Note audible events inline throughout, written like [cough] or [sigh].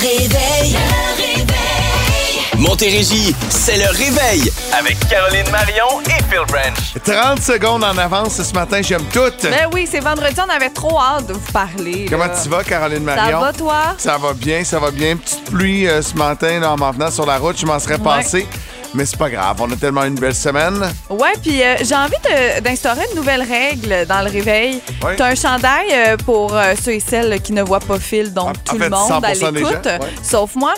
réveil. Le réveil. Montérégie, c'est le réveil avec Caroline Marion et Phil Branch. 30 secondes en avance ce matin, j'aime tout. Ben oui, c'est vendredi, on avait trop hâte de vous parler. Comment là. tu vas, Caroline Ça Marion? va, toi? Ça va bien, ça va bien. Petite pluie euh, ce matin là, en m'en venant sur la route, je m'en serais passé. Mais c'est pas grave, on a tellement une belle semaine. Ouais, puis euh, j'ai envie d'instaurer une nouvelle règle dans le réveil. Ouais. T'as un chandail euh, pour euh, ceux et celles qui ne voient pas Phil, donc En- en tout fait, le monde à 100% des l'écoute, ouais. sauf moi.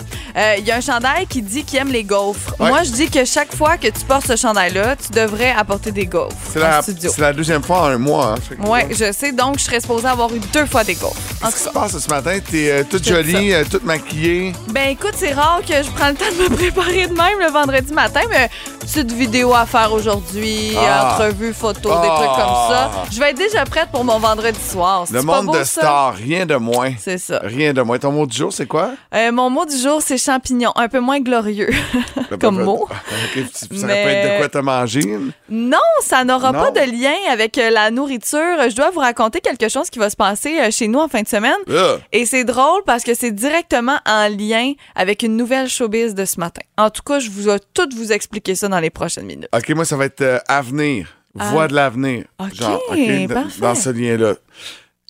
Il y a un chandail qui dit qu'il aime les gaufres. Ouais. Moi, je dis que chaque fois que tu portes ce chandail-là, tu devrais apporter des gaufres C'est la, deuxième fois en un mois. Hein, Ouais, je sais, donc je serais supposée avoir eu deux fois des gaufres. Qu'est-ce qui se passe ce matin? T'es toute jolie, toute maquillée. Ben écoute, c'est rare que je prends le temps de me [laughs] préparer de même le vendredi matin, mais petite vidéo à faire aujourd'hui, Ah. entrevue, photo, des Ah. trucs comme ça. Je vais être déjà prête pour mon vendredi soir. Le pas monde beau, de stars, rien de moins. C'est ça. Rien de moins. Ton mot du jour, c'est quoi? Euh, mon mot du jour, c'est champignon. Un peu moins glorieux [laughs] comme mot. [laughs] Ça Mais- de quoi te manger. Non, ça n'aura pas de lien avec euh, la nourriture. Je dois vous raconter quelque chose qui va se passer euh, chez nous en fin de semaine. Ah. Et c'est drôle parce que c'est directement en lien avec une nouvelle showbiz de ce matin. En tout cas, je vous vais tout vous expliquer ça dans les prochaines minutes. OK, moi, ça va être euh, avenir. Voix Ah. de l'avenir. OK, Genre, d- parfait. Dans ce lien-là.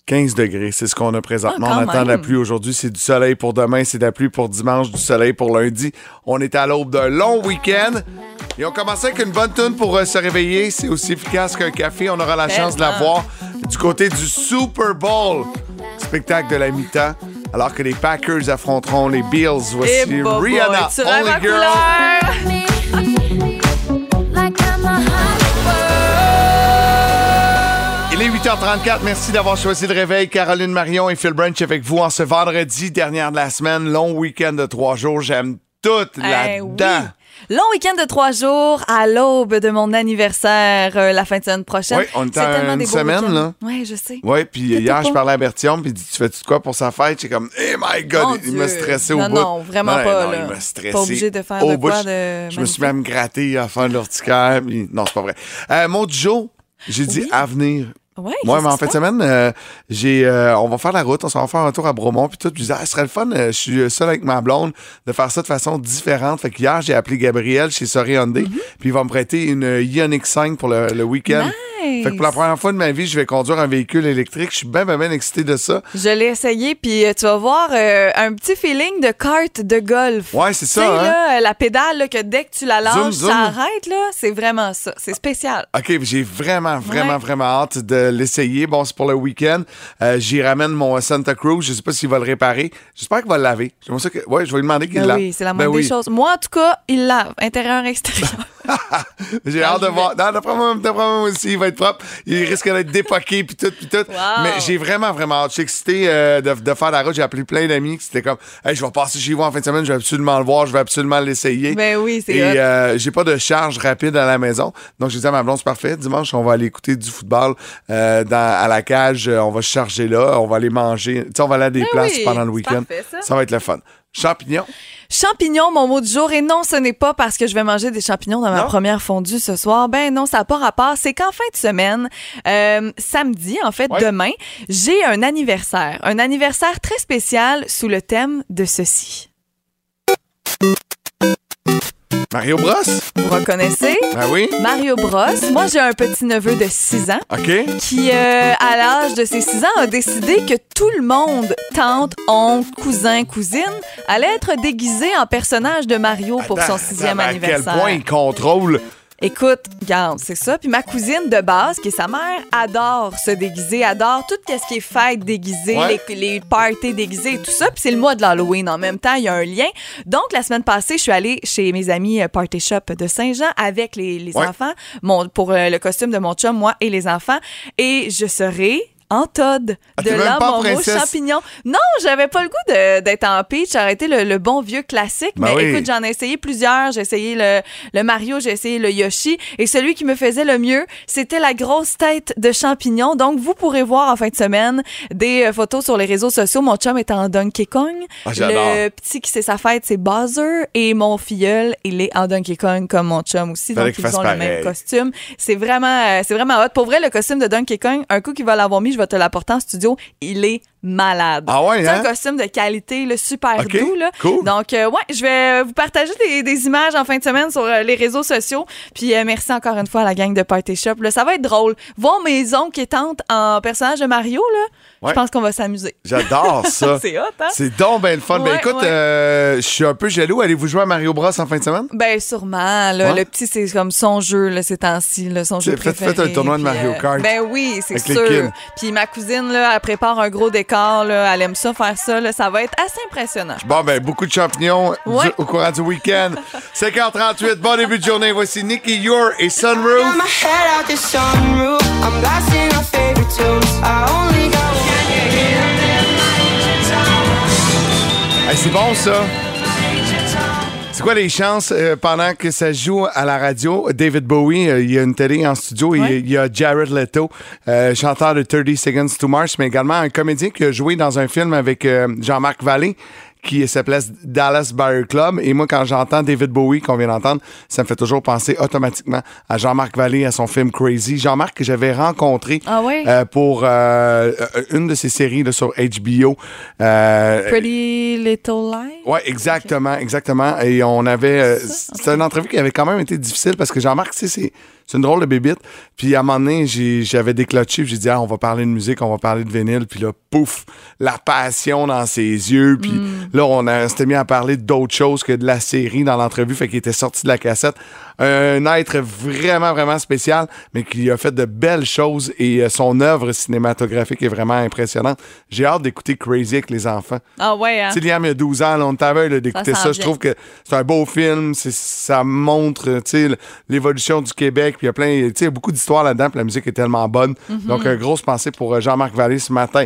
15 degrés, c'est ce qu'on a présentement. Ah, on attend la pluie aujourd'hui. C'est du soleil pour demain, c'est de la pluie pour dimanche, du soleil pour lundi. On est à l'aube d'un long week-end. Et on commence avec une bonne tune pour euh, se réveiller. C'est aussi efficace qu'un café. On aura la chance de la voir du côté du Super Bowl. Spectacle de la mi-temps. Alors que les Packers affronteront les Bills. Voici Et bah, boy, Rihanna, Only Girl. Il est 8h34. Merci d'avoir choisi le réveil. Caroline Marion et Phil Branch avec vous en ce vendredi, dernière de la semaine. Long week-end de trois jours. J'aime tout Eh là-dedans. oui. Long week-end de trois jours à l'aube de mon anniversaire euh, la fin de semaine prochaine. Oui, on est à une semaine, là. Oui, je sais. Oui, puis hier, je parlais à Bertillon, puis il dit Tu fais-tu quoi pour sa fête? J'ai comme, hey my God, il m'a stressé au non, bout. Non, vraiment Non, pas. non, là. il m'a stressé. Pas obligé de faire au de bout. quoi Je- de. Je me suis même gratté à la fin de l'urticaire. Non, c'est pas vrai. Euh, mon Joe, j'ai dit Oui? avenir. Ouais, Moi, mais en fin de semaine, euh, j'ai, euh, on va faire la route, on s'en va faire un tour à Bromont, puis tout. Puis je disais, ah, ce serait le fun, euh, je suis seul avec ma blonde, de faire ça de façon différente. Fait qu'hier, j'ai appelé Gabriel chez Sorry Hyundai, Mm-hmm. puis il va me prêter une Ioniq 5 pour le, le week-end. Nice. Fait que pour la première fois de ma vie, je vais conduire un véhicule électrique. Je suis bien, bien, bien excité de ça. Je l'ai essayé, puis euh, tu vas voir un petit feeling de carte de golf. Ouais, c'est ça, hein? là, la pédale, là, que dès que tu la zoom. ça arrête, là. C'est vraiment ça. C'est spécial. OK, j'ai vraiment, vraiment, Ouais. vraiment hâte de l'essayer. Bon, c'est pour le week-end. Euh, J'y ramène mon Santa Cruz. Je sais pas s'il va le réparer. J'espère qu'il va le laver. Ça que... Ouais, je vais lui demander qu'il Ben lave. oui, c'est la Ben moindre oui. des choses. Moi, en tout cas, il lave, intérieur, [laughs] extérieur. [laughs] J'ai hâte de voir. Non, d'après moi, d'après moi aussi, il va être propre. Il risque d'être dépoqué puis tout, puis tout. Wow. Mais j'ai vraiment, vraiment hâte. Je suis excité euh, de, de faire la route. J'ai appelé plein d'amis qui c'était comme, hey, je vais passer chez vous en fin de semaine. Je vais absolument le voir. Je vais absolument l'essayer. ben oui, c'est Et euh, j'ai pas de charge rapide à la maison. Donc, j'ai dit à ma blonde, c'est parfait. Dimanche, on va aller écouter du football euh, dans, à la cage. On va se charger là. On va aller manger. Tu sais, on va aller à des Ben places oui, pendant le week-end. ça. va être le fun. Champignons? Champignons, mon mot du jour. Et non, ce n'est pas parce que je vais manger des champignons dans ma Non? première fondue ce soir. Ben non, ça n'a pas rapport. C'est qu'en fin de semaine, euh, samedi, en fait, Ouais. demain, j'ai un anniversaire. Un anniversaire très spécial sous le thème de ceci. Mario Bros? Vous reconnaissez? Ben oui. Mario Bros. Moi, j'ai un petit neveu de 6 ans OK. qui, euh, à l'âge de ses 6 ans, a décidé que tout le monde, tante, oncle, cousin, cousine, allait être déguisé en personnage de Mario pour son sixième anniversaire. À quel point il contrôle. Écoute, regarde, c'est ça. Puis ma cousine de base, qui est sa mère, adore se déguiser, adore tout ce qui est fête déguisée, Ouais. les, les parties déguisées et tout ça. Puis c'est le mois de l'Halloween en même temps, il y a un lien. Donc, la semaine passée, je suis allée chez mes amis euh, Party Shop de Saint-Jean avec les, les Ouais. enfants, mon, pour euh, le costume de mon chum, moi et les enfants. Et je serai en Todd. Ah, de t'es même là, pas mon mot princesse. champignon. Non, j'avais pas le goût d'être en peach. J'aurais été le, le bon vieux classique. Ben mais oui. écoute, j'en ai essayé plusieurs. J'ai essayé le, le Mario, j'ai essayé le Yoshi. Et celui qui me faisait le mieux, c'était la grosse tête de champignon. Donc, vous pourrez voir en fin de semaine des euh, photos sur les réseaux sociaux. Mon chum est en Donkey Kong. Ah, le petit qui c'est sa fête, c'est Bowser. Et mon filleul, il est en Donkey Kong comme mon chum aussi. Donc, ils ont le même costume. C'est vraiment, euh, c'est vraiment hot. Pour vrai, le costume de Donkey Kong, un coup qu'il va l'avoir mis, je vais te l'apporter en studio. Il est malade. Ah ouais, C'est hein? un costume de qualité, là, super doux. Là. cool. Donc, euh, ouais, je vais vous partager des, des images en fin de semaine sur euh, les réseaux sociaux. Puis, euh, merci encore une fois à la gang de Party Shop. Là, ça va être drôle. Voir mes oncles et tantes en personnage de Mario, là, Ouais. je pense qu'on va s'amuser. J'adore [laughs] ça. C'est hot, hein? C'est donc bien le fun. ben écoute, ouais. euh, je suis un peu jaloux. Allez-vous jouer à Mario Bros en fin de semaine? Ben sûrement. Là, Ouais. Le petit, c'est comme son jeu là, ces temps-ci, là, son jeu Faites- faites préféré. un tournoi de Mario Kart. Ben oui, c'est sûr. Puis ma cousine, là, elle prépare un gros décor. Là, elle aime ça, faire ça. Là, ça va être assez impressionnant. Bon, ben, beaucoup de champignons du- au courant du week-end. [laughs] 5h38, bon début de journée. Voici Nicky Yor et Sunroof. my head out the sunroof. I'm blasting our favorite tunes. I only got Hey, c'est bon, ça. C'est quoi les chances euh, pendant que ça joue à la radio? David Bowie, euh, il y a une télé en studio, il y a Jared Leto, euh, chanteur de 30 Seconds to Mars, mais également un comédien qui a joué dans un film avec Jean-Marc Vallée qui s'appelait Dallas Buyer Club. Et moi, quand j'entends David Bowie, qu'on vient d'entendre, ça me fait toujours penser automatiquement à Jean-Marc Vallée, à son film Crazy. Jean-Marc que j'avais rencontré Ah euh, pour euh, euh, une de ses séries là, sur HBO. Euh, Pretty Little Lies? oui, exactement, exactement. Et on avait. C'était une entrevue qui avait quand même été difficile parce que Jean-Marc, tu sais, c'est. C'est une drôle de bébite. Puis à un moment donné, j'avais déclenché, j'ai dit, ah, on va parler de musique, on va parler de vinyle. Puis là, pouf, la passion dans ses yeux. Puis là, on, on s'était mis à parler d'autres choses que de la série dans l'entrevue, fait qu'il était sorti de la cassette. Un être vraiment, vraiment spécial, mais qui a fait de belles choses et euh, son œuvre cinématographique est vraiment impressionnante. J'ai hâte d'écouter Crazy avec les enfants. Ah ouais, hein? Tu sais, Liam, il y a 12 ans, là, on t'avait d'écouter Ça Je trouve que c'est un beau film. Ça montre tu sais, l'évolution du Québec. Puis il y a plein, tu sais, beaucoup d'histoires là-dedans. Puis la musique est tellement bonne. Mm-hmm. Donc, euh, grosse pensée pour euh, Jean-Marc Vallée ce matin.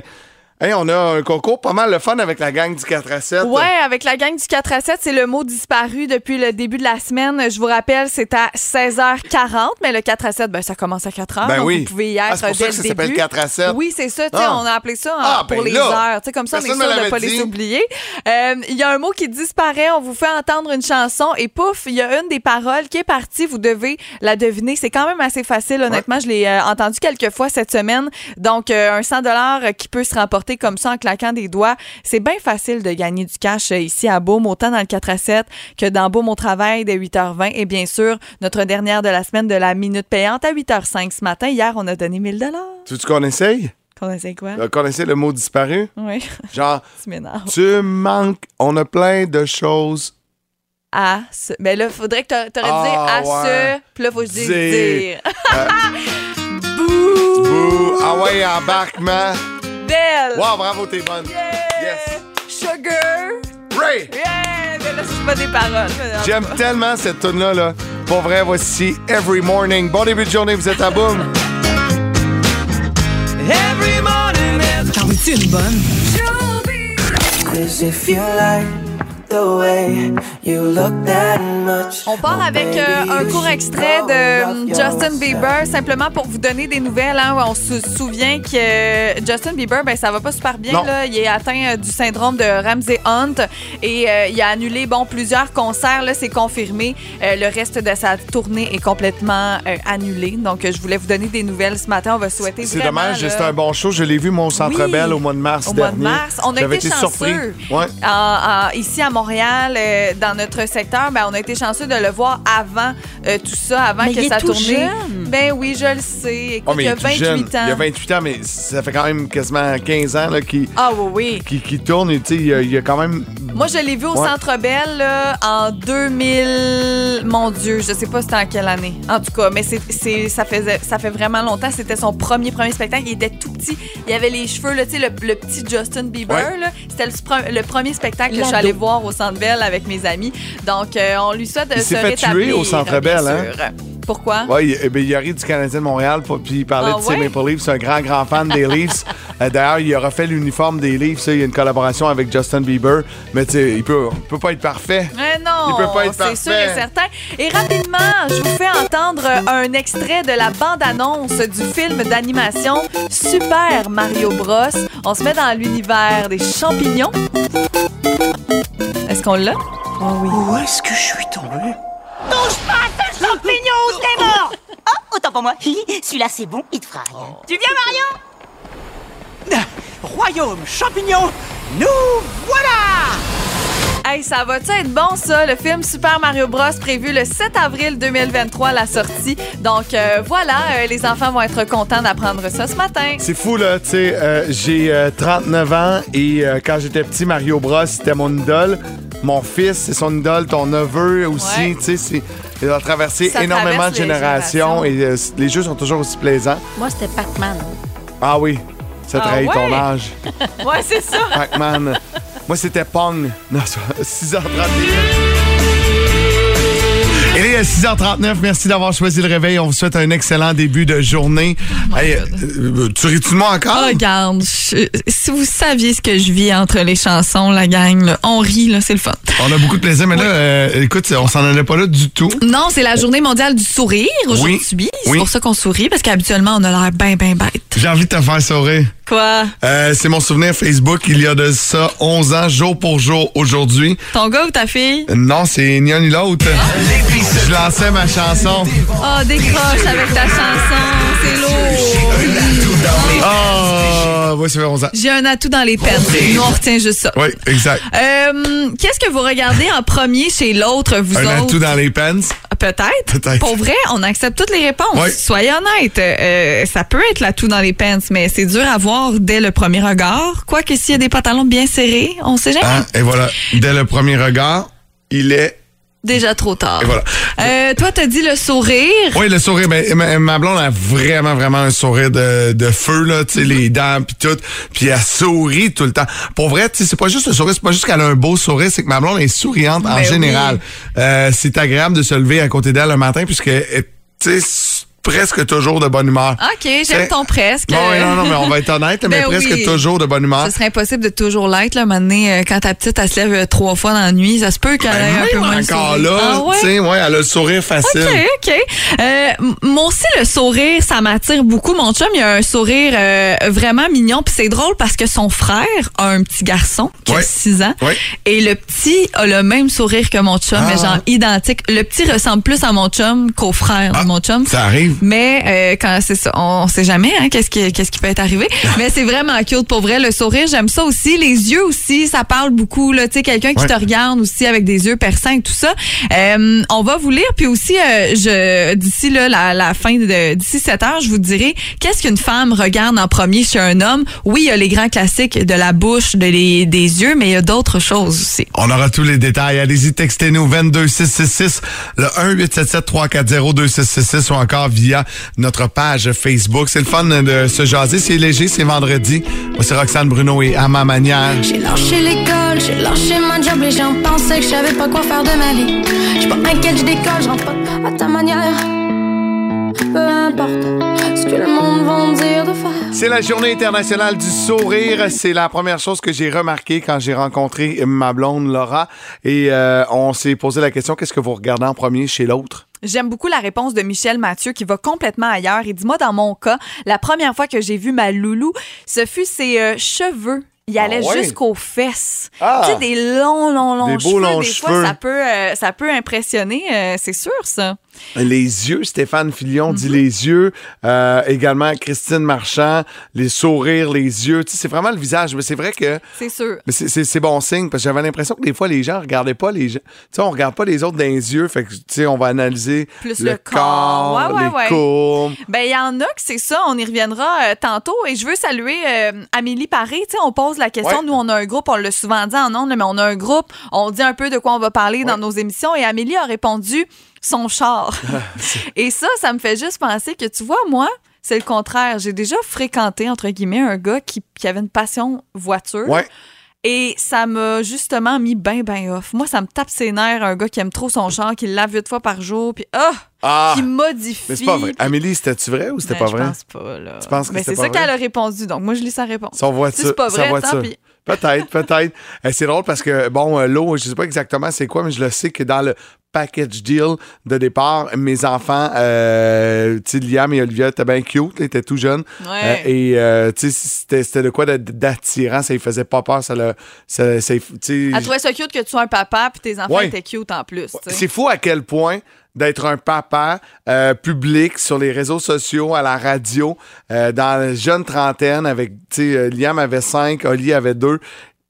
Hey, on a un concours pas mal le fun avec la gang du 4 à 7. Ouais, avec la gang du 4 à 7, c'est le mot disparu depuis le début de la semaine. Je vous rappelle, c'est à 16h40, mais le 4 à 7, ben, ça commence à 4h. Ben donc oui. Vous pouvez y être Ah, c'est pour ça dès que ça le s'appelle début. 4 à 7. Oui, c'est ça. Ah. On a appelé ça en- Ah, pour ben les là, heures. Tu sais, Comme ça, on est sûr de ne pas les oublier. Euh, Il y a un mot qui disparaît. On vous fait entendre une chanson et pouf, il y a une des paroles qui est partie. Vous devez la deviner. C'est quand même assez facile, honnêtement. Je l'ai euh, entendu quelques fois cette semaine. Donc, euh, un 100 qui peut se remporter comme ça en claquant des doigts. C'est bien facile de gagner du cash euh, ici à Beaume, autant dans le 4 à 7 que dans Beaume au travail dès 8h20. Et bien sûr, notre dernière de la semaine de la minute payante à 8h05 ce matin. Hier, on a donné 1000 Tu veux qu'on essaye? Qu'on quoi? Euh, Qu'on essaye le mot disparu? Oui, [laughs] Genre, [laughs] tu tu manques. On a plein de choses. À ce. Mais là, faudrait que t'a- t'aurais Ah, dit à ouais. ce. Puis là, faut que je dise Dire. dire. [laughs] Bouh! Bouh. Ah ouais, embarquement. Belle! Wow, bravo, t'es bonne. Yeah! Yes. Sugar! Ray! Yeah! Mais là, c'est pas des paroles. J'aime tellement cette tune là là. Pour vrai, voici Every Morning. Bon début de journée, vous êtes à boum. every morning. T'en veux-tu une bonne? Cause if you like the way you look that. On part avec euh, un court extrait de hum, Justin. Bieber, simplement pour vous donner des nouvelles. Hein, on se souvient que euh, Justin Bieber, ben, ça va pas super bien. Là. Il est atteint euh, du syndrome de Ramsey Hunt et euh, il a annulé bon, plusieurs concerts. Là, c'est confirmé. Euh, le reste de sa tournée est complètement euh, annulé. Donc, euh, je voulais vous donner des nouvelles ce matin. On va souhaiter C'est dommage, là, c'était un bon show. Je l'ai vu, mon Centre Oui, Bell, au mois de mars au mois dernier. de mars. On a été été surpris. Ouais. Ici à Montréal, euh, dans notre secteur, ben, on a été chanceux de le voir avant euh, tout ça, avant Mais que il est sa tout tournée. jeune. Ben oui, je le sais. Écoute, Oh, mais il a est tout jeune. 28 ans. Il a 28 ans, mais ça fait quand même quasiment 15 ans là, qu'il Ah oui, oui. qu'il- qu'il tourne. Et, tu sais, il, a- il a quand même. Moi, je l'ai vu au Ouais. Centre Bell là, en 2000. Mon Dieu, je sais pas c'était en quelle année. En tout cas, mais c'est, c'est- ça, faisait, ça fait vraiment longtemps. C'était son premier premier spectacle. Il était tout petit. Il avait les cheveux, là, tu sais, le, le petit Justin Bieber. Ouais. là. C'était le, pre- le premier spectacle que je suis allée voir au Centre Bell avec mes amis. Donc, euh, on lui souhaite de Il se s'est fait tuer au Centre Bell, hein? Pourquoi? Ouais, il, eh ben, il arrive du Canadien de Montréal, puis il parlait Ah de ses ouais? Maple Leafs. C'est un grand, grand fan des [laughs] Leafs. Euh, D'ailleurs, il a refait l'uniforme des Leafs. Il y a une collaboration avec Justin Bieber. Mais tu sais, il peut, il peut pas être parfait. Mais non, Il peut pas être c'est sûr et parfait. certain. Et rapidement, je vous fais entendre un extrait de la bande-annonce du film d'animation Super Mario Bros. On se met dans l'univers des champignons. Est-ce qu'on l'a? Où est-ce que je suis tombé? Champignon, t'es mort Oh, autant pour moi. [laughs] Celui-là, c'est bon, il te fera rien. Tu viens, Marion Royaume champignon, nous voilà Hey, ça va-tu être bon, ça? Le film Super Mario Bros. prévu le 7 avril 2023, la sortie. Donc, euh, voilà, euh, les enfants vont être contents d'apprendre ça ce matin. C'est fou, là. Tu sais, euh, j'ai euh, 39 ans et euh, quand j'étais petit, Mario Bros, c'était mon idole. Mon fils, c'est son idole. Ton neveu aussi. Ouais. Tu sais, c'est- il a traversé Ça énormément de générations générations. et euh, les jeux sont toujours aussi plaisants. Moi, c'était Pac-Man. Ah oui, ça Ah trahit ton âge. [laughs] Ouais, c'est ça. Pac-Man. Moi, c'était Pong. Non, c'est 6h30. Il est 6h39. Merci d'avoir choisi le réveil. On vous souhaite un excellent début de journée. Hey, euh, tu ris-tu de moi encore? Oh, regarde, je- si vous saviez ce que je vis entre les chansons, la gang, là, on rit, là, c'est le fun. On a beaucoup de plaisir, mais là, euh, écoute, on s'en allait pas là du tout. Non, c'est la journée mondiale du sourire aujourd'hui. C'est Oui. pour ça qu'on sourit, parce qu'habituellement, on a l'air bien, bien bête. J'ai envie de te faire sourire. Quoi? Euh, c'est mon souvenir Facebook, il y a de ça 11 ans, jour pour jour, aujourd'hui. Ton gars ou ta fille? Non, c'est ni un ni l'autre. Je lançais ma chanson. Oh, décroche avec ta chanson, c'est lourd. Ah, oui, fait 11 ans. J'ai un atout dans les peines. Nous, on retient juste ça. Oui, exact. Euh, Qu'est-ce que vous regardez en premier chez l'autre, vous Un autres? atout dans les pants? Peut-être. Peut-être. Pour vrai, on accepte toutes les réponses. Oui. Soyez honnête. Euh, ça peut être l'atout dans les pants, mais c'est dur à voir dès le premier regard. Quoique s'il y a des pantalons bien serrés, on sait jamais. Hein? Et voilà, dès le premier regard, il est. Déjà trop tard. Et voilà. Euh, toi, t'as dit le sourire. Oui, le sourire, ben, ma, ma blonde a vraiment, vraiment un sourire de, de feu, là, tu sais, les dents, puis tout. Puis elle sourit tout le temps. Pour vrai, tu sais, c'est pas juste le sourire, c'est pas juste qu'elle a un beau sourire, c'est que ma blonde est souriante en Ben général. Euh, c'est agréable de se lever à côté d'elle le matin, puisque, tu sais, presque toujours de bonne humeur. OK, j'aime ton presque. Oui, non, non, mais on va être honnête, mais [laughs] Ben presque oui. toujours de bonne humeur. Ce serait impossible de toujours l'être, là, maintenant, euh, quand ta petite, elle se lève euh, trois fois dans la nuit. Ça se peut qu'elle ait un peu Ben, moins de encore là, Ah ouais? tu sais, ouais, elle a le sourire facile. OK, OK. Euh, moi aussi, le sourire, ça m'attire beaucoup. Mon chum, il a un sourire euh, vraiment mignon. Puis c'est drôle parce que son frère a un petit garçon qui Ouais. a 6 ans. Ouais. Et le petit a le même sourire que mon chum, Ah. mais genre identique. Le petit ressemble plus à mon chum qu'au frère Ah, de mon chum. Ça arrive. Mais euh, quand c'est ça, on, on sait jamais hein, qu'est-ce qui qu'est-ce qui peut être arrivé. Mais c'est vraiment cute pour vrai le sourire, j'aime ça aussi. Les yeux aussi, ça parle beaucoup là. Tu sais, quelqu'un qui Ouais. te regarde aussi avec des yeux perçants et tout ça. Euh, on va vous lire puis aussi euh, je d'ici là la, la fin de d'ici 7 heures, je vous dirai qu'est-ce qu'une femme regarde en premier chez un homme? Oui, il y a les grands classiques de la bouche, de les, des yeux, mais il y a d'autres choses aussi. On aura tous les détails. Allez-y, textez-nous 22666, le 1-877-340-2666 ou encore via notre page Facebook. C'est le fun de se jaser. C'est léger, c'est vendredi. Moi, c'est Roxane Bruno et à ma manière. J'ai lâché l'école, j'ai lâché ma job, les gens pensaient que je savais pas quoi faire de ma vie. Je suis pas inquiète, je décolle, je rentre pas à ta manière. Peu importe ce que le monde va me dire de faire. C'est la journée internationale du sourire. C'est la première chose que j'ai remarqué quand j'ai rencontré ma blonde Laura. Et euh, on s'est posé la question, qu'est-ce que vous regardez en premier chez l'autre? J'aime beaucoup la réponse de Michel Mathieu qui va complètement ailleurs. Il dit Moi, dans mon cas, la première fois que j'ai vu ma loulou, ce fut ses euh, cheveux. Il allait ouais? jusqu'aux fesses. Ah! Tu sais, des longs, longs, longs Des beaux cheveux. longs des cheveux. fois, ça peut, euh, ça peut impressionner. euh, c'est sûr, ça. Les yeux, Stéphane Filion dit les yeux. Euh, également, Christine Marchand, les sourires, les yeux. Tu sais, c'est vraiment le visage. Mais c'est vrai que C'est sûr. Mais c'est- bon signe parce que j'avais l'impression que des fois les gens regardaient pas les gens. Tu sais, on regarde pas les autres dans les yeux. Fait que, tu sais, on va analyser Plus le, le corps. Ouais, ouais, les ouais. courbes. Ben, il y en a que c'est ça. On y reviendra euh, tantôt. Et je veux saluer euh, Amélie Paré. Tu sais, on pose la question. Nous, on a un groupe. On l'a souvent dit en ondes, mais on a un groupe. On dit un peu de quoi on va parler dans nos émissions. Et Amélie a répondu son char. [laughs] et ça, ça me fait juste penser que, tu vois, moi, c'est le contraire. J'ai déjà fréquenté, entre guillemets, un gars qui, qui avait une passion voiture. Ouais. Et ça m'a justement mis ben, ben off. Moi, ça me tape ses nerfs, un gars qui aime trop son char, qui le lave huit fois par jour, puis ah, Ah! qui modifie. Mais c'est pas vrai. Amélie, c'était-tu vrai ou c'était Ben, pas vrai? Je pense pas, là. Tu penses que Mais c'est ça qu'elle a répondu, donc moi, je lis sa réponse. Si voiture. c'est pas sa vrai, voiture. tant pis. Peut-être, peut-être. Eh, c'est drôle parce que, bon, euh, l'eau, je sais pas exactement c'est quoi, mais je le sais que dans le package deal de départ. Mes enfants, euh, tu sais, Liam et Olivia étaient bien cute, ils étaient tout jeunes. Ouais. Euh, et, euh, tu sais, c'était de quoi d'attirant, ça les faisait pas peur, ça le... Ça, ça- Elle trouvait ça cute que tu sois un papa puis tes enfants Ouais. étaient cute en plus. c'est fou à quel point d'être un papa euh, public sur les réseaux sociaux, à la radio, euh, dans la jeune trentaine, avec, tu sais, euh, Liam avait 5, Oli avait 2.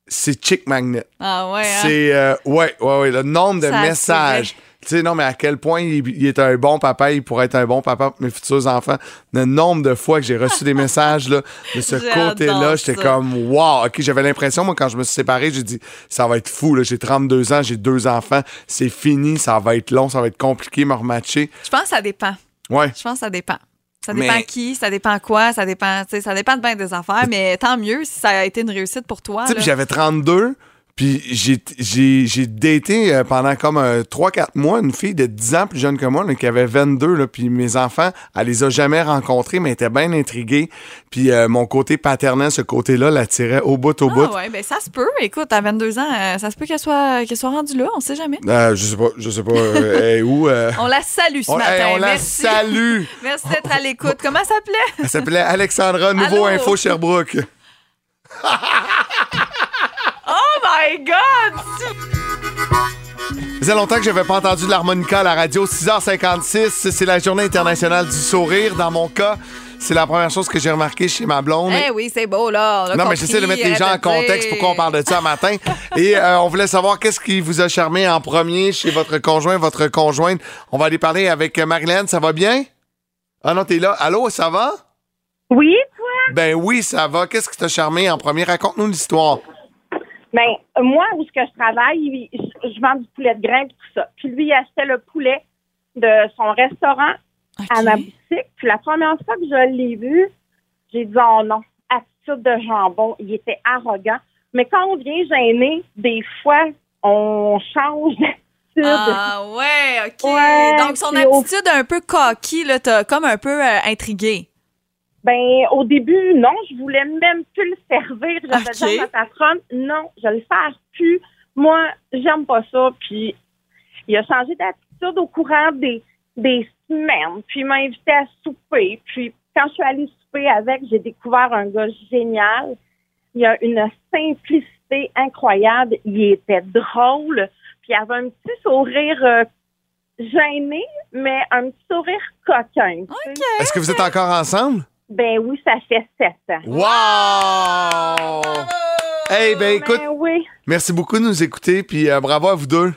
C'est chick magnet. Ah ouais. hein? C'est, euh, ouais, ouais, ouais, le nombre de Ça messages. Tu sais, non, mais à quel point il, il est un bon papa, il pourrait être un bon papa pour mes futurs enfants. Le nombre de fois que j'ai reçu des [laughs] messages là, de ce côté-là, j'étais comme, wow, OK, j'avais l'impression, moi, quand je me suis séparé, j'ai dit, ça va être fou, là, j'ai 32 ans, j'ai deux enfants, c'est fini, ça va être long, ça va être compliqué, me rematcher. Je pense que ça dépend. Ouais. Je pense que ça dépend. Ça Mais- dépend qui, ça dépend quoi, ça dépend, tu sais, ça dépend de bien des affaires, mais tant mieux si ça a été une réussite pour toi. Tu sais, j'avais 32, puis j'ai- daté euh, pendant comme 3-4 mois une fille de 10 ans plus jeune que moi, là, qui avait 22, là, puis mes enfants, elle les a jamais rencontrés, mais elle était bien intriguée. Puis euh, mon côté paternel, ce côté-là, l'attirait au bout, au bout. Ah ouais, ben ça se peut. Écoute, à 22 ans, euh, ça se peut qu'elle soit, qu'elle soit rendue là, on sait jamais. Euh, je sais pas, je sais pas euh, elle où. euh. [laughs] On la salue ce On, matin. hey, on la Merci. salue. [laughs] Merci d'être à l'écoute. Comment ça s'appelait? Elle s'appelait Alexandra, [laughs] nouveau Allô? info Sherbrooke. Oh my God! Ça faisait longtemps que j'avais pas entendu de l'harmonica à la radio. 6h56, c'est la journée internationale du sourire. Dans mon cas, c'est la première chose que j'ai remarqué chez ma blonde. Eh oui, c'est beau, là. on a Non, mais j'essaie de mettre les gens en contexte. Pourquoi on parle de ça un matin? Et euh, on voulait savoir qu'est-ce qui vous a charmé en premier chez votre conjoint, votre conjointe. On va aller parler avec Marilyn. Ça va bien? Ah non, t'es là. Allô, ça va? Oui, toi? Ben oui, ça va. Qu'est-ce qui t'a charmé en premier? Raconte-nous l'histoire. Ben, moi, où ce que je travaille, je, vends du poulet de grain et tout ça. Puis lui, il achetait le poulet de son restaurant à ma boutique. Puis la première fois que je l'ai vu, j'ai dit, oh non, attitude de jambon. Il était arrogant. Mais quand on vient gêné, des fois, on change d'attitude. Ah ouais, OK. Ouais, Donc, son au- attitude un peu coquille, là, t'as comme un peu euh, intrigué. Ben, au début, non, je voulais même plus le servir. J'avais Ok. dit à ma patronne, non, je le sers plus. Moi, j'aime pas ça. Puis, il a changé d'attitude au courant des, des semaines. Puis, il m'a invité à souper. Puis, quand je suis allée souper avec, j'ai découvert un gars génial. Il a une simplicité incroyable. Il était drôle. Puis, il avait un petit sourire euh, gêné, mais un petit sourire coquin. sais. Est-ce que vous êtes encore ensemble? Ben oui, ça fait sept ans. Wow! Hey, ben écoute, Ben oui. merci beaucoup de nous écouter, puis euh, bravo à vous deux.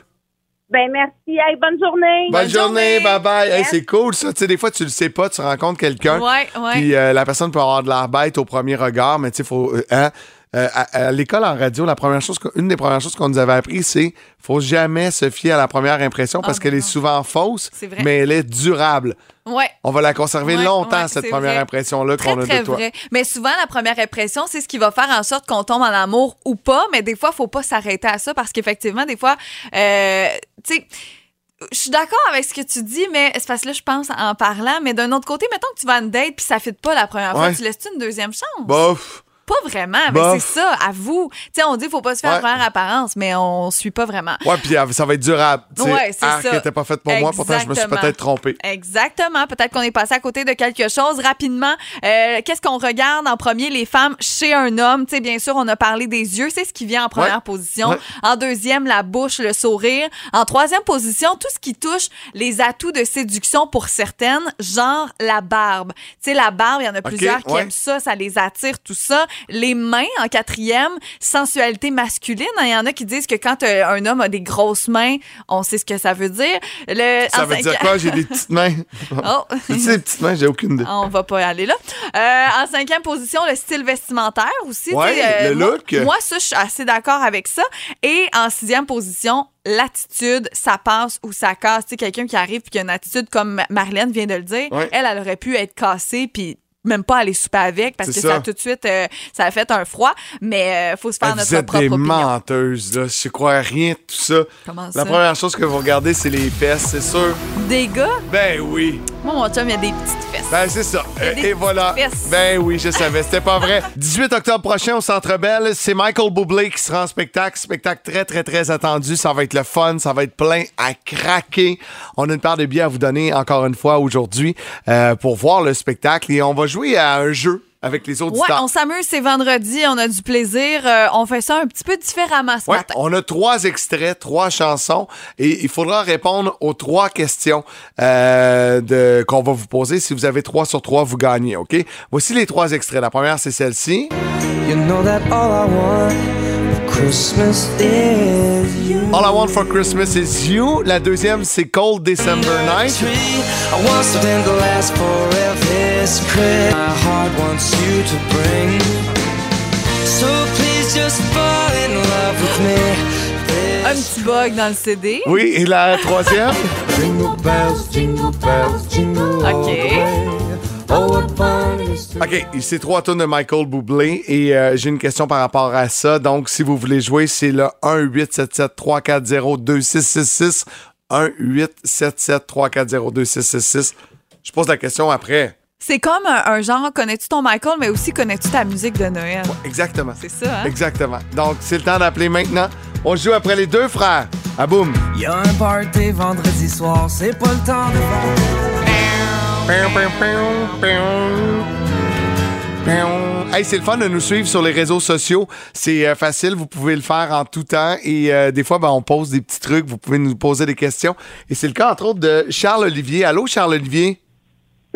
Ben merci. Hey, bonne journée. Bonne, journée, journée. bye bye. Hey, c'est cool ça. Tu sais, des fois, tu le sais pas, tu rencontres quelqu'un. Ouais, ouais. Puis euh, la personne peut avoir de l'air bête au premier regard, mais tu sais, faut. euh, hein, euh, à, à l'école en radio, la première chose, que- une des premières choses qu'on nous avait appris, c'est faut jamais se fier à la première impression parce Ah, qu'elle est souvent fausse, mais elle est durable. ouais. On va la conserver Ouais, longtemps, ouais, cette première impression-là qu'on a très de toi. vrai. Mais souvent, la première impression, c'est ce qui va faire en sorte qu'on tombe en amour ou pas. Mais des fois, il faut pas s'arrêter à ça parce qu'effectivement, des fois, euh, tu sais, je suis d'accord avec ce que tu dis, mais c'est parce que là, je pense en parlant. Mais d'un autre côté, mettons que tu vas à une date puis ça fit pas la première fois, tu laisses-tu une deuxième chance? Bof. Pas vraiment, mais Bof. c'est ça, à vous. Tu sais, on dit faut pas se faire Ouais. première apparence, mais on suit pas vraiment. Ouais, puis euh, ça va être durable. Ouais, c'est ah, ça. qui était pas faite pour moi, pourtant je me suis Exactement. peut-être trompé. Exactement. Peut-être qu'on est passé à côté de quelque chose. Rapidement, euh, qu'est-ce qu'on regarde en premier, les femmes chez un homme? Tu sais, bien sûr, on a parlé des yeux. C'est ce qui vient en première Ouais. position. Ouais. En deuxième, la bouche, le sourire. En troisième position, tout ce qui touche les atouts de séduction pour certaines, genre la barbe. Tu sais, la barbe, il y en a plusieurs qui aiment ça, ça les attire, tout ça. Les mains, en quatrième, sensualité masculine. Il y en a qui disent que quand euh, un homme a des grosses mains, on sait ce que ça veut dire. Le, Ça veut dire quoi? J'ai des petites mains. [laughs] Oh. [laughs] tu sais, des petites mains, j'ai aucune idée. On va pas aller là. Euh, en cinquième position, le style vestimentaire aussi. Ouais, le moi- look. Moi, ça, je suis assez d'accord avec ça. Et en sixième position, l'attitude, ça passe ou ça casse. Tu sais, quelqu'un qui arrive puis qui a une attitude comme Marlène vient de le dire, Ouais. elle, elle aurait pu être cassée puis même pas aller souper avec parce que ça. ça. tout de suite, euh, ça a fait un froid. Mais euh, faut se faire Ah, notre vous êtes propre des opinion. menteuses, là. Je crois à rien de tout ça. Comment La ça? première chose que vous regardez, c'est les fesses, c'est sûr? Des gars? Ben oui. Moi, mon chum, il a des petites fesses. Ben, c'est ça. Y Euh, Et voilà. fesses. Ben oui, je savais. C'était pas vrai. [laughs] 18 octobre prochain au Centre Bell, c'est Michael Bublé qui sera en spectacle. Spectacle très, très, très attendu. Ça va être le fun. Ça va être plein à craquer. On a une paire de billets à vous donner encore une fois aujourd'hui euh, pour voir le spectacle. Et on va jouer à un jeu avec les Ouais, auditeurs. on s'amuse, c'est vendredi, on a du plaisir. Euh, on fait ça un petit peu différemment ce Ouais, matin. on a trois extraits, trois chansons, et il faudra répondre aux trois questions euh, de, qu'on va vous poser. Si vous avez trois sur trois, vous gagnez, OK? Voici les trois extraits. La première, c'est celle-ci. You know that all I want for Christmas is you. All I Want for Christmas is You. La deuxième, c'est Cold December Night. Tree, I want something to last forever. This Christmas, my heart wants you to bring. So please just fall in love with me. Un petit bug dans le CD. Oui, et la troisième? [laughs] jingle bells, jingle bells, jingle all OK. OK, c'est trois tonnes de Michael Bublé et euh, j'ai une question par rapport à ça. Donc, si vous voulez jouer, c'est le 1-877-340-2666. 1-877-340-2666. Je pose la question après. C'est comme un, un genre, connais-tu ton Michael, mais aussi connais-tu ta musique de Noël? Exactement. C'est ça, hein? Exactement. Donc, c'est le temps d'appeler maintenant. On joue après les deux frères. À boum. Y a un party vendredi soir, c'est pas le temps de Hey, c'est le fun de nous suivre sur les réseaux sociaux. C'est euh, facile, vous pouvez le faire en tout temps. Et euh, des fois, ben, on pose des petits trucs, vous pouvez nous poser des questions. Et c'est le cas, entre autres, de Charles-Olivier. Allô, Charles-Olivier?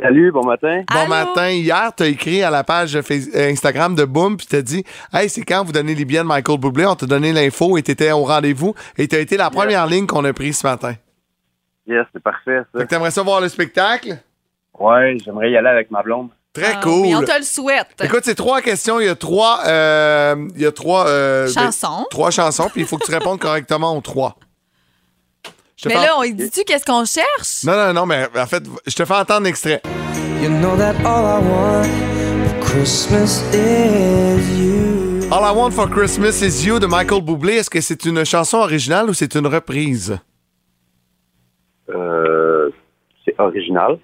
Salut, bon matin. Bon Allô? matin. Hier, tu as écrit à la page euh, Instagram de Boom, puis tu dit Hey, c'est quand vous donnez les billets de Michael Bublé? On t'a donné l'info et tu étais au rendez-vous. Et tu as été la première ligne qu'on a prise ce matin. Yes, c'est parfait, ça. Fait que t'aimerais ça voir le spectacle? Ouais, j'aimerais y aller avec ma blonde. Très Ah, cool. oui, on te le souhaite. Écoute, c'est trois questions. Il y a trois. euh, il y a trois. euh, ben, Chansons. trois chansons, puis il faut que tu répondes correctement aux trois. Mais là, en- on lui dit-tu qu'est-ce qu'on cherche? Non, non, non, mais en fait, je te fais entendre l'extrait. You know that all I want for Christmas is you. All I Want for Christmas is You de Michael Bublé. Est-ce que c'est une chanson originale ou c'est une reprise? Euh, c'est original.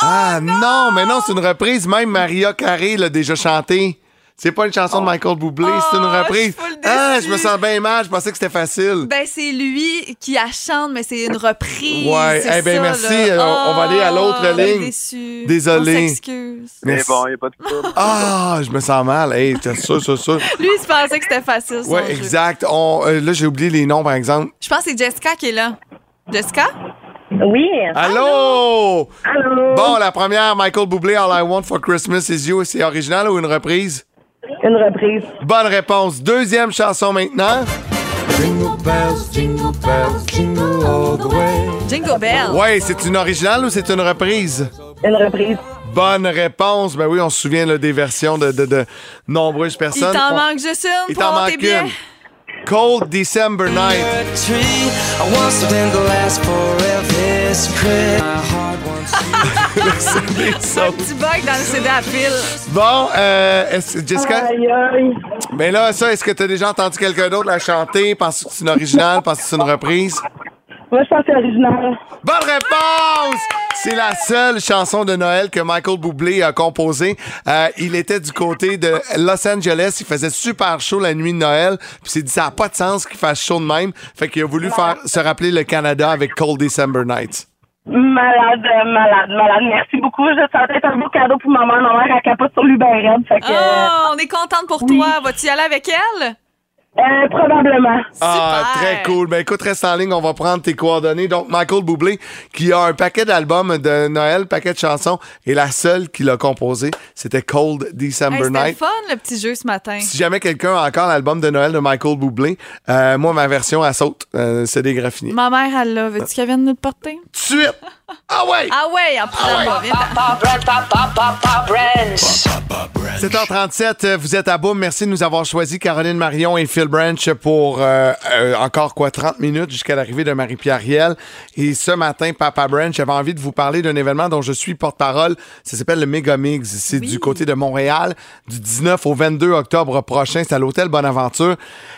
Ah non, mais non, c'est une reprise. Même Maria Carey l'a déjà chanté. C'est pas une chanson de Michael Bublé, c'est une Oh, reprise. je Ah, je me sens bien mal. Je pensais que c'était facile. Ben, c'est lui qui la chante, mais c'est une reprise. Ouais, eh ben, ça, merci. Euh, on va aller à l'autre Oh, ligne. déçu. Désolé. On s'excuse. Mais bon, il a pas de trouble. Ah, je me sens mal. Hey, t'as ça, ça, ça. Lui, il se pensait que c'était facile. son Ouais, jeu. exact. On, euh, là, j'ai oublié les noms, par exemple. Je pense que c'est Jessica qui est là. Jessica? Oui. Allô? Allô? Bon, la première, Michael Bublé, All I Want for Christmas is You, c'est original ou une reprise? Une reprise. Bonne réponse. Deuxième chanson maintenant. Jingle bells, jingle bells, jingle all the way. Jingle Bell. Ouais, c'est une originale ou c'est une reprise? Une reprise. Bonne réponse. Ben oui, on se souvient là, des versions de, de- de nombreuses Il personnes. t'en On- manque juste une Il pour t'en manque une. Cold December Night. C'est [laughs] Un petit bug dans le CD à pile. Bon, euh, est-ce- Jessica, Aïe, aïe. mais là, ça, est-ce que tu as déjà entendu quelqu'un d'autre la chanter? Penses-tu que c'est une originale? Penses-tu que c'est une reprise? Moi, je pense que c'est original. Bonne réponse! C'est la seule chanson de Noël que Michael Bublé a composée. Euh, il était du côté de Los Angeles. Il faisait super chaud la nuit de Noël. Puis il s'est dit, ça n'a pas de sens qu'il fasse chaud de même. Fait qu'il a voulu faire se rappeler le Canada avec Cold December Nights. Malade, malade, malade. Merci beaucoup. Je sentais être un beau cadeau pour ma mère. Ma mère, elle capote sur. Fait que, Oh, on est contente pour toi. Vas-tu y aller avec elle? Euh, probablement. Ah, Super. très cool. Ben écoute, reste en ligne, on va prendre tes coordonnées. Donc, Michael Bublé, qui a un paquet d'albums de Noël, paquet de chansons, et la seule qu'il a composé, c'était Cold Hey, December C'était Night. fun, le petit jeu ce matin. Si jamais quelqu'un a encore l'album de Noël de Michael Bublé, euh, moi, ma version, elle saute. Euh, c'est des graffinis. Ma mère, elle l'a. Veux-tu qu'elle vienne nous le porter? Tout de suite! [laughs] Ah ouais! Ah ouais, en plus, va. Viens, 7h37, euh, vous êtes à boum. Merci de nous avoir choisi Caroline Marion et Phil Branch pour euh, euh, encore quoi 30 minutes jusqu'à l'arrivée de Marie-Pierre Riel. Et ce matin, Papa Branch, j'avais envie de vous parler d'un événement dont je suis porte-parole. Ça s'appelle le Mega Mix. C'est du côté de Montréal, du 19 au 22 octobre prochain. C'est à l'hôtel Bonaventure.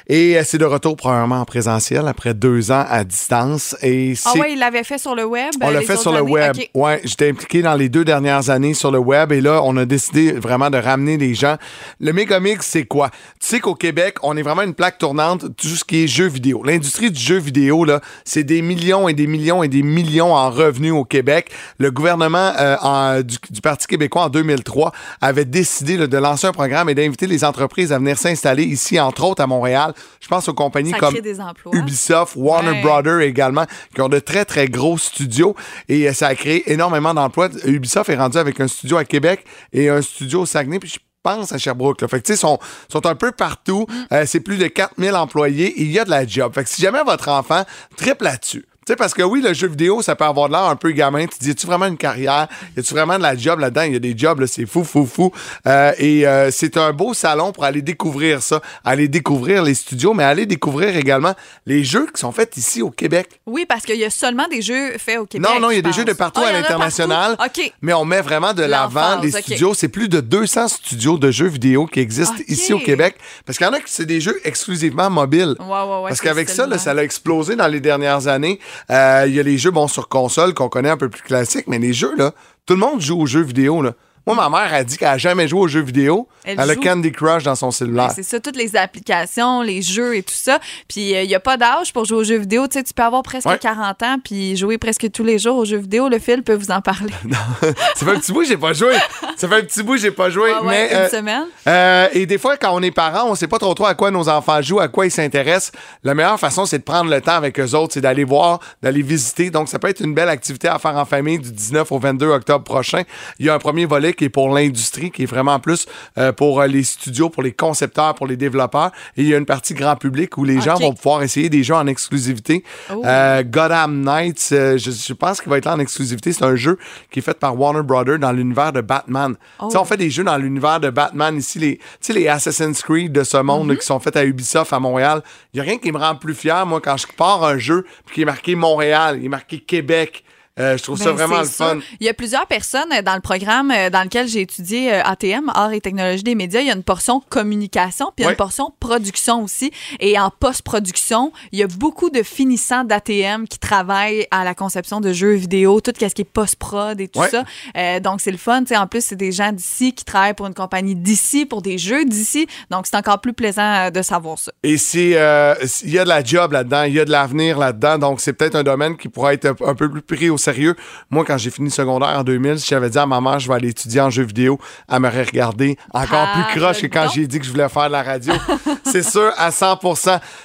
Et euh, c'est de retour probablement en présentiel après deux ans à distance. Et Ah ouais, il l'avait fait sur le web. on l'a fait autres sur le années? web. OK. Ouais, j'étais impliqué dans les deux dernières années sur le web et là, on a décidé vraiment de ramener les gens. Le Megamix, c'est quoi? Tu sais qu'au Québec, on est vraiment une plaque tournante tout ce qui est jeux vidéo. L'industrie du jeu vidéo, là, c'est des millions et des millions et des millions en revenus au Québec. Le gouvernement euh, en- du, du Parti québécois en 2003 avait décidé là, de lancer un programme et d'inviter les entreprises à venir s'installer ici, entre autres à Montréal. Je pense aux compagnies Ça comme des. Ubisoft, Warner Ouais. Brothers également, qui ont de très, très gros studios. Et euh, ça a créé énormément d'emplois. Ubisoft est rendu avec un studio à Québec et un studio au Saguenay. Puis je pense à Sherbrooke. Là. Fait que, tu sais, sont, sont un peu partout. Euh, c'est plus de 4000 employés. Il y a de la job. Fait que si jamais votre enfant triple là-dessus, tu sais, parce que oui, le jeu vidéo, ça peut avoir de l'air un peu gamin. Tu te dis, tu vraiment une carrière? Y a-tu vraiment de la job là-dedans? Il y a des jobs, là, c'est fou, fou, fou. Euh, et euh, c'est un beau salon pour aller découvrir ça, aller découvrir les studios, mais aller découvrir également les jeux qui sont faits ici au Québec. Oui, parce qu'il y a seulement des jeux faits au Québec. non, non, il y a des jeux de partout Ah, à l'international. partout? OK. Mais on met vraiment de l'avant les studios. C'est plus de 200 studios de jeux vidéo qui existent ici au Québec. Parce qu'il y en a qui c'est des jeux exclusivement mobiles. Ouais, ouais, ouais, Parce qu'avec ça, là, ça a explosé dans les dernières années. Euh, Il y a les jeux, bon, sur console qu'on connaît un peu plus classiques, mais les jeux, là, tout le monde joue aux jeux vidéo, là. Moi, ma mère a dit qu'elle n'a jamais joué aux jeux vidéo. Elle Elle, a. Candy Crush dans son cellulaire. Ben, c'est ça, toutes les applications, les jeux et tout ça. Puis il n'y a pas d'âge pour jouer aux jeux vidéo. Tu sais, tu peux avoir presque Ouais. 40 ans puis jouer presque tous les jours aux jeux vidéo. Le fil peut vous en parler. [laughs] ça fait un petit bout que j'ai pas joué. Ça fait un petit bout que j'ai pas joué. Ah ouais, mais, une euh, semaine. Euh, et des fois, quand on est parent, on sait pas trop trop à quoi nos enfants jouent, à quoi ils s'intéressent. La meilleure façon, c'est de prendre le temps avec eux autres, c'est d'aller voir, d'aller visiter. Donc, ça peut être une belle activité à faire en famille du 19 au 22 octobre prochain. Il y a un premier volet qui est pour l'industrie, qui est vraiment plus euh, pour euh, les studios, pour les concepteurs, pour les développeurs. Et il y a une partie grand public où les gens vont pouvoir essayer des jeux en exclusivité. Oh. Euh, Gotham Knights, euh, je, je pense qu'il va être là en exclusivité. C'est un jeu qui est fait par Warner Brothers dans l'univers de Batman. Sais, on fait des jeux dans l'univers de Batman ici, les, les Assassin's Creed de ce monde là, qui sont faits à Ubisoft à Montréal. Il n'y a rien qui me rend plus fier, moi, quand je pars un jeu puis qui est marqué Montréal, il est marqué Québec. Euh, je trouve ça Ben, vraiment le sûr. fun. Il y a plusieurs personnes euh, dans le programme euh, dans lequel j'ai étudié ATM, Art et technologie des médias. Il y a une portion communication, puis il y a Ouais. une portion production aussi. Et en post-production, il y a beaucoup de finissants d'ATM qui travaillent à la conception de jeux vidéo, tout ce qui est post-prod et tout ça. Euh, donc, c'est le fun. Tu sais, en plus, c'est des gens d'ici qui travaillent pour une compagnie d'ici, pour des jeux d'ici. Donc, c'est encore plus plaisant de savoir ça. Et c'est, euh, il y a de la job là-dedans, il y a de l'avenir là-dedans, donc c'est peut-être un domaine qui pourrait être un, peu plus pris au sérieux. Moi, quand j'ai fini le secondaire en 2000, si j'avais dit à ma mère je vais aller étudier en jeux vidéo, elle m'aurait regardé encore Ah, plus croche que quand j'ai dit que je voulais faire de la radio. [laughs] c'est sûr, à 100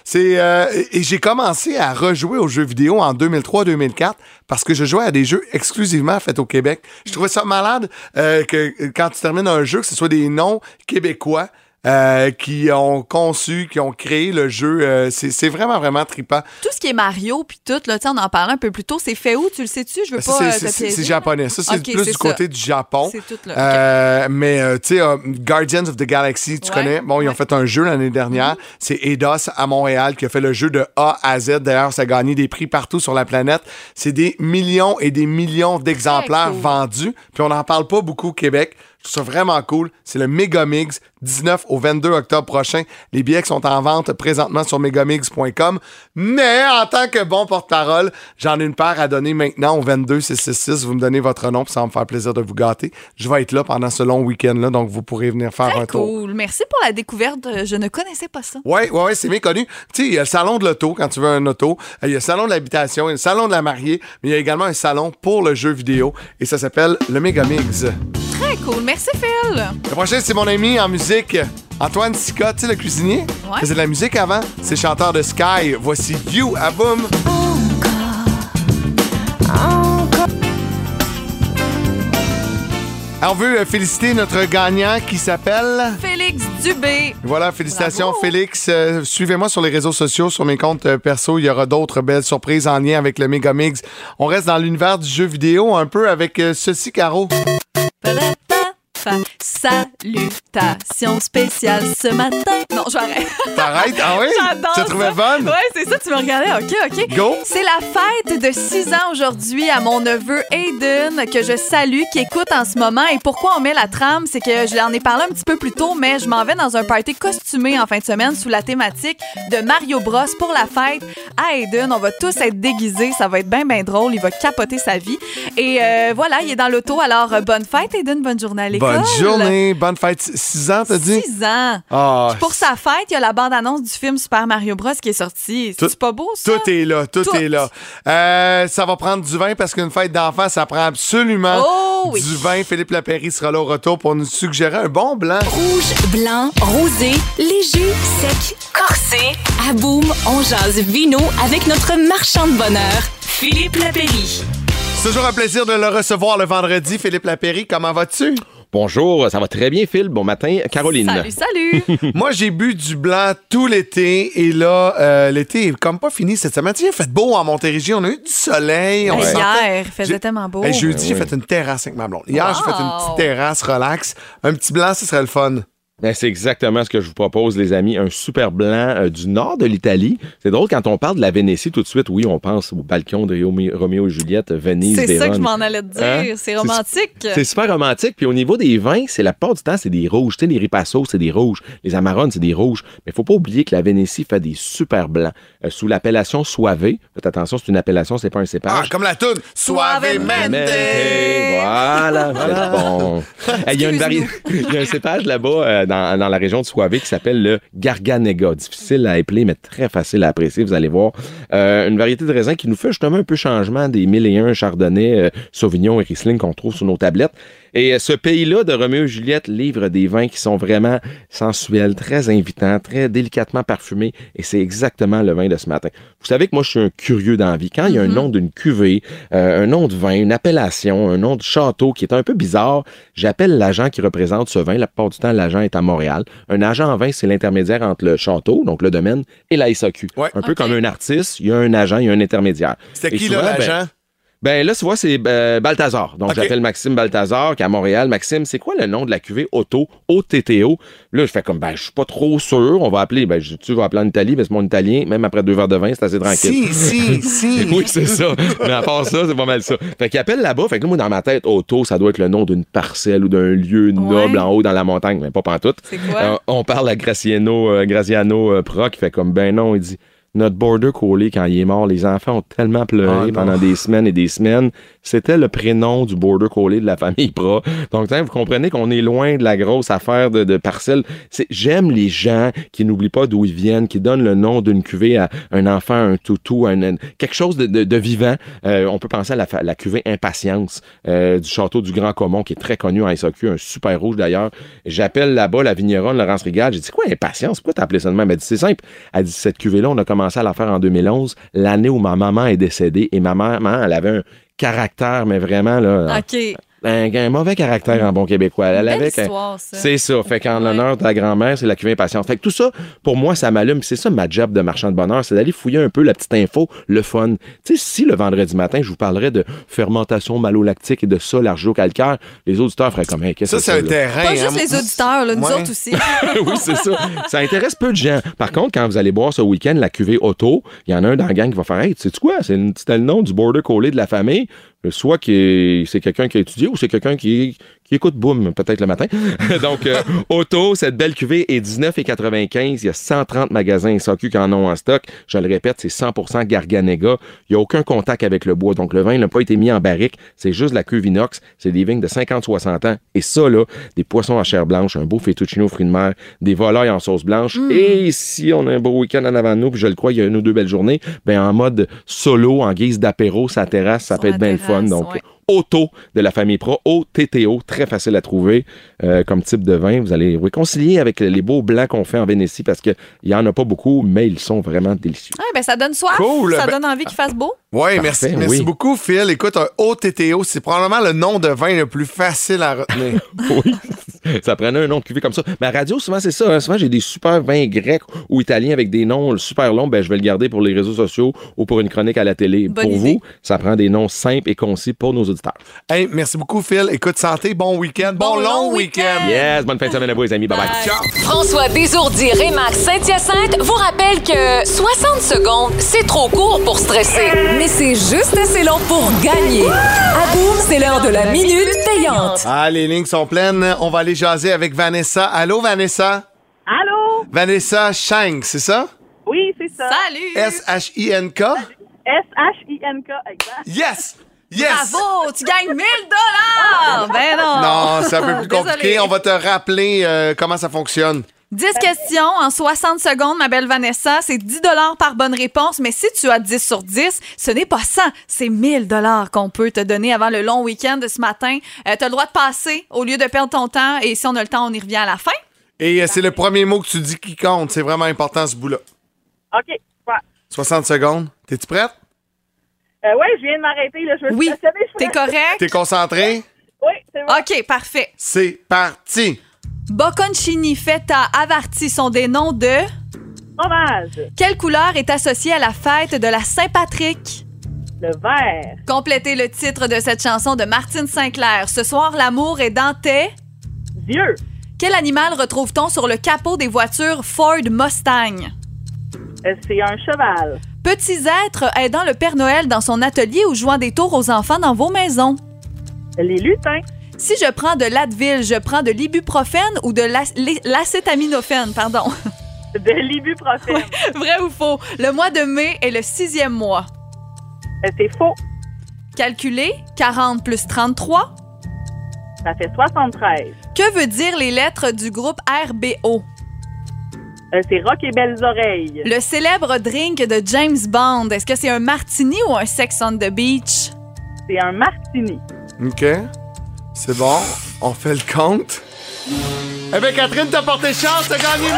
C'est euh, Et j'ai commencé à rejouer aux jeux vidéo en 2003-2004 parce que je jouais à des jeux exclusivement faits au Québec. Je trouvais ça malade euh, que euh, quand tu termines un jeu, que ce soit des noms québécois. Euh, qui ont conçu, qui ont créé le jeu. euh, c'est vraiment, vraiment trippant. Tout ce qui est Mario, puis tout, là, on en parlait un peu plus tôt, c'est fait où? Tu le sais-tu? Je veux Ça, pas c'est- euh, japonais. Ça, c'est plus du ça. côté du Japon. C'est tout là. Euh, mais euh, tu sais, euh, Guardians of the Galaxy, tu Ouais, connais? Bon, ils ont ouais. fait un jeu l'année dernière. C'est Eidos à Montréal qui a fait le jeu de A à Z. D'ailleurs, ça a gagné des prix partout sur la planète. C'est des millions et des millions d'exemplaires cool. vendus. Puis on n'en parle pas beaucoup au Québec. Je trouve ça vraiment cool. C'est le Megamix, 19 au 22 octobre prochain. Les billets qui sont en vente présentement sur megamix.com. Mais en tant que bon porte-parole, j'en ai une paire à donner maintenant au 22 666. Vous me donnez votre nom, puis ça va me faire plaisir de vous gâter. Je vais être là pendant ce long week-end-là, donc vous pourrez venir faire un tour. Cool. Merci pour la découverte. Je ne connaissais pas ça. Oui, ouais, ouais, c'est bien connu. Tu sais, il y a le salon de l'auto quand tu veux un auto. Euh, Il y a le salon de l'habitation, il y a le salon de la mariée, mais il y a également un salon pour le jeu vidéo et ça s'appelle le Megamix. Très cool. Merci, Phil. Le prochain, c'est mon ami en musique, Antoine Sica, tu sais, le cuisinier? Ouais. faisait de la musique avant. C'est chanteur de Sky. Voici You à Boom. Alors, on veut euh, féliciter notre gagnant qui s'appelle. Félix Dubé. Voilà, félicitations Bravo. Félix. Euh, Suivez-moi sur les réseaux sociaux, sur mes comptes euh, perso. Il y aura d'autres belles surprises en lien avec le Megamix. On reste dans l'univers du jeu vidéo un peu avec euh, ceci, Caro. Ba-da-ba-ba. Fa. Salutations spéciales ce matin. Non, j'arrête. T'arrêtes? Ah oui? [laughs] J'adore Tu trouvais fun? Ouais, c'est ça, tu me regardais. OK, OK. Go. C'est la fête de 6 ans aujourd'hui à mon neveu Aiden, que je salue, qui écoute en ce moment. Et pourquoi on met la trame? C'est que je l'en ai parlé un petit peu plus tôt, mais je m'en vais dans un party costumé en fin de semaine sous la thématique de Mario Bros pour la fête à Aiden. On va tous être déguisés. Ça va être bien, bien drôle. Il va capoter sa vie. Et euh, voilà, il est dans l'auto. Alors, euh, bonne fête, Aiden. Bonne journée à l'école. Bonne journée, bonne fête. 6 ans, t'as dit? 6 ans. Ah, Puis pour sa fête, il y a la bande-annonce du film Super Mario Bros qui est sortie. Tout- C'est pas beau, ça? Tout est là, tout, Tout. est là. Euh, ça va prendre du vin parce qu'une fête d'enfants, ça prend absolument Oh oui. du vin. Philippe Lapéry sera là au retour pour nous suggérer un bon blanc. Rouge, blanc, rosé, léger, sec, corsé. À Boom, on jase vino avec notre marchand de bonheur, Philippe Lapéry. C'est toujours un plaisir de le recevoir le vendredi. Philippe Lapéry, comment vas-tu? Bonjour, ça va très bien, Phil. Bon matin, Caroline. Salut, salut! [laughs] Moi, j'ai bu du blanc tout l'été et là, euh, l'été est comme pas fini cette semaine. Sais, Il fait beau en Montérégie, on a eu du soleil. On Hier, il faisait J'ai- tellement beau. Hey, jeudi, j'ai Ouais. fait une terrasse avec ma blonde. Hier, j'ai fait une petite terrasse relax. Un petit blanc, ce serait le fun. Ben, c'est exactement ce que je vous propose, les amis. Un super blanc euh, du nord de l'Italie. C'est drôle, quand on parle de la Vénétie, tout de suite, oui, on pense au balcon de Roméo, et Juliette, Venise, C'est ça que je m'en allais te dire. Hein? C'est romantique. C'est super romantique. Puis au niveau des vins, c'est la plupart du temps, c'est des rouges. Tu sais, les Ripasso, c'est des rouges. Les Amarones, c'est des rouges. Mais faut pas oublier que la Vénétie fait des super blancs. Euh, sous l'appellation Soivé. Faites attention, c'est une appellation, c'est pas un Ah, cépage. comme la toune. Suavemente. Mente. Voilà, c'est bon. Il y a une vari- [laughs] Il y a un cépage là-bas euh, dans, la région de Soivé qui s'appelle le Garganega. Difficile à épeler, mais très facile à apprécier, vous allez voir. Euh, une variété de raisin qui nous fait justement un peu changement des 1001 Chardonnay, euh, Sauvignon et Riesling qu'on trouve sur nos tablettes. Et euh, ce pays-là de Roméo et Juliette livre des vins qui sont vraiment sensuels, très invitants, très délicatement parfumés. Et c'est exactement le vin de ce matin. Vous savez que moi, je suis un curieux d'envie. Quand il y a un nom d'une cuvée, euh, un nom de vin, une appellation, un nom de château qui est un peu bizarre, j'appelle l'agent qui représente ce vin. La plupart du temps, l'agent est à Montréal. Un agent en vin, c'est l'intermédiaire entre le château, donc le domaine, et la SAQ. Ouais. Un peu comme un artiste, il y a un agent, il y a un intermédiaire. C'était Et qui, ben, l'agent? Ben là, tu vois, c'est euh, Balthazar. Donc, j'appelle Maxime Balthazar, qui est à Montréal. Maxime, c'est quoi le nom de la cuvée Auto, OTTO? Là, je fais comme, ben, je suis pas trop sûr. On va appeler, ben, je- tu vas appeler en Italie, parce que mon italien, même après deux verres de vin, c'est assez tranquille. Si, si, si. [laughs] Oui, c'est ça. Mais à part ça, c'est pas mal ça. Fait qu'il appelle là-bas. Fait que là, moi, dans ma tête, Auto, ça doit être le nom d'une parcelle ou d'un lieu noble Ouais. en haut dans la montagne. Mais pas pantoute. C'est quoi? Euh, on parle à Graciano, euh, Graziano euh, Pro qui fait comme, ben non, il dit, notre border collie, quand il est mort, les enfants ont tellement pleuré Ah, pendant des semaines et des semaines. C'était le prénom du border collie de la famille Pro. Donc, vous comprenez qu'on est loin de la grosse affaire de, de parcelle. J'aime les gens qui n'oublient pas d'où ils viennent, qui donnent le nom d'une cuvée à un enfant, un toutou, un, un- quelque chose de, de- de vivant. Euh, on peut penser à la, cuvée Impatience euh, du château du Grand Comont, qui est très connu en SAQ, un super rouge d'ailleurs. J'appelle là-bas la vigneronne Laurence Rigal. J'ai dit, quoi, Impatience? Pourquoi t'as appelé ça de même? Elle dit, c'est simple. Elle dit, cette cuvée-là, on a commencé à la faire en 2011, l'année où ma maman est décédée. Et ma maman, elle avait un caractère, mais vraiment, là. Un, un mauvais caractère en bon québécois. Elle avait ça. c'est ça. Fait qu'en Ouais. l'honneur de la grand-mère, c'est la cuvée impatiente. Fait que tout ça, pour moi, ça m'allume. C'est ça ma job de marchand de bonheur, c'est d'aller fouiller un peu la petite info, le fun. Tu sais, si le vendredi matin, je vous parlerais de fermentation malolactique et de sol argilo-calcaire, les auditeurs feraient comme, hey, qu'est-ce Ça, que c'est un là? terrain. Pas hein. juste les auditeurs, là, nous Ouais. autres aussi. [laughs] oui, c'est ça. Ça intéresse peu de gens. Par contre, quand vous allez boire ce week-end la cuvée auto, il y en a un dans la gang qui va faire Hey, tu sais quoi? C'est le nom du border collé de la famille. Euh, Soit que c'est quelqu'un qui a étudié ou c'est quelqu'un qui, qui écoute Boom, peut-être le matin. [laughs] Donc, euh, auto, cette belle cuvée est 19,95. Il y a 130 magasins SAQ qui en ont en stock. Je le répète, c'est 100% Garganega. Il n'y a aucun contact avec le bois. Donc, le vin n'a pas été mis en barrique. C'est juste la cuve inox. C'est des vignes de 50-60 ans. Et ça, là, des poissons à chair blanche, un beau fettuccine aux fruits de mer, des volailles en sauce blanche. Et si on a un beau week-end en avant de nous, puis je le crois, il y a une ou deux belles journées, ben en mode solo, en guise d'apéro, sa terrasse, ça Sur peut être bien le fun. terrasse, Donc, ouais. Auto de la famille Pro, OTTO, très facile à trouver euh, comme type de vin. Vous allez réconcilier avec les beaux blancs qu'on fait en Vénétie parce qu'il n'y en a pas beaucoup, mais ils sont vraiment délicieux. Ouais, ben, ça donne soif. Cool. Ça Ben- donne envie qu'il fasse beau. Oui, Parfait, merci, merci oui. beaucoup, Phil. Écoute, un OTTO, c'est probablement le nom de vin le plus facile à retenir. [laughs] oui. [laughs] [laughs] ça prenait un nom de cuvée comme ça. Mais à radio, souvent, c'est ça. hein. Souvent, j'ai des super vins grecs ou italiens avec des noms super longs. Ben, je vais le garder pour les réseaux sociaux ou pour une chronique à la télé. Bonne pour idée. vous, ça prend des noms simples et concis pour nos auditeurs. Hey, merci beaucoup, Phil. Écoute, santé, bon week-end, bon, long week-end. Yes, bonne fin de semaine à vous, les amis. Bye bye. Ciao. François Désourdi Rémax Saint-Hyacinthe vous rappelle que 60 secondes, c'est trop court pour stresser. Mais c'est juste assez long pour gagner. À boum, c'est l'heure de la minute payante. Ah, les lignes sont pleines. On va aller jaser avec Vanessa. Allô, Vanessa? Allô? Vanessa Shank, c'est ça? Oui, c'est ça. Salut! S-H-I-N-K? S-H-I-N-K, exact. Yes! Yes! Bravo! Tu gagnes 1000 dollars! Ben non! Non, c'est un peu plus [laughs] compliqué. Désolée. On va te rappeler euh, comment ça fonctionne. 10 questions en 60 secondes, ma belle Vanessa. C'est 10 par bonne réponse, mais si tu as 10 sur 10, ce n'est pas 100, c'est 1000 qu'on peut te donner avant le long week-end de ce matin. tu as le droit de passer au lieu de perdre ton temps et si on a le temps, on y revient à la fin. Et euh, c'est le premier mot que tu dis qui compte. C'est vraiment important, ce bout-là. OK, super. 60 secondes. T'es-tu prête? Euh, oui, je viens de m'arrêter. Là. Je me Oui, T'es correct? T'es concentré? Oui, c'est bon. OK, parfait. C'est parti! Bocconcini, feta, avarti sont des noms de... Fromage. Quelle couleur est associée à la fête de la Saint-Patrick? Le vert. Complétez le titre de cette chanson de Martine Sinclair. Ce soir, l'amour est dans tes... Dieu. Quel animal retrouve-t-on sur le capot des voitures Ford Mustang? Euh, c'est un cheval. Petits êtres aidant le Père Noël dans son atelier ou jouant des tours aux enfants dans vos maisons? Les lutins. Si je prends de l'Advil, je prends de l'ibuprofène ou de l'acétaminophène, pardon? [laughs] De l'ibuprofène. Vrai ou faux? Le mois de mai est le sixième mois. Euh, c'est faux. Calculez 40 plus 33. Ça fait 73. Que veut dire les lettres du groupe RBO? Euh, c'est rock et belles oreilles. Le célèbre drink de James Bond, est-ce que c'est un martini ou un sex on the beach? C'est un martini. OK. C'est bon. On fait le compte. Eh bien, Catherine, t'as porté chance. T'as gagné 1000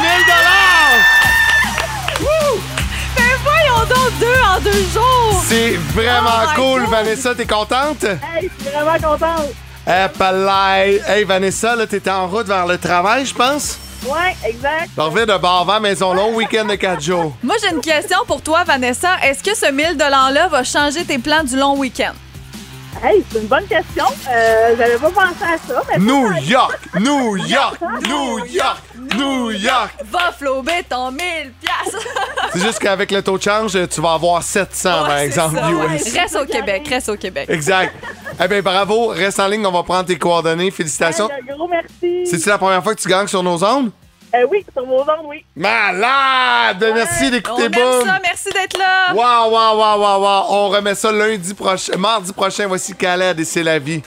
Ben voyons donc deux en deux jours! C'est vraiment Oh my cool, God. Vanessa. T'es contente? Hey, je suis vraiment contente. Eh, palais. Hey, Vanessa, là, t'étais en route vers le travail, je pense? Ouais, exact. Je reviens de Barvan, maison long, week-end de 4 jours. Moi, j'ai une question pour toi, Vanessa. Est-ce que ce 1000 $-là va changer tes plans du long week-end? Hey, c'est une bonne question. Euh, J'avais pas pensé à ça, mais New York, New York, [laughs] New York, New York. Va flouber ton 1000 piastres! [laughs] C'est juste qu'avec le taux de change, tu vas avoir 700, par Ouais, exemple, ça, ouais. US. Reste au Québec, reste au Québec. Exact. [laughs] Eh bien, bravo. Reste en ligne, on va prendre tes coordonnées. Félicitations. Hey, un gros merci. C'est-tu la première fois que tu gagnes sur nos ondes? Euh, oui, sur vos ondes, oui. Malade! Merci On d'écouter aime Boom. ça, merci d'être là! Wow, wow, wow, wow. On remet ça lundi prochain, mardi prochain. Voici Khaled et c'est la vie.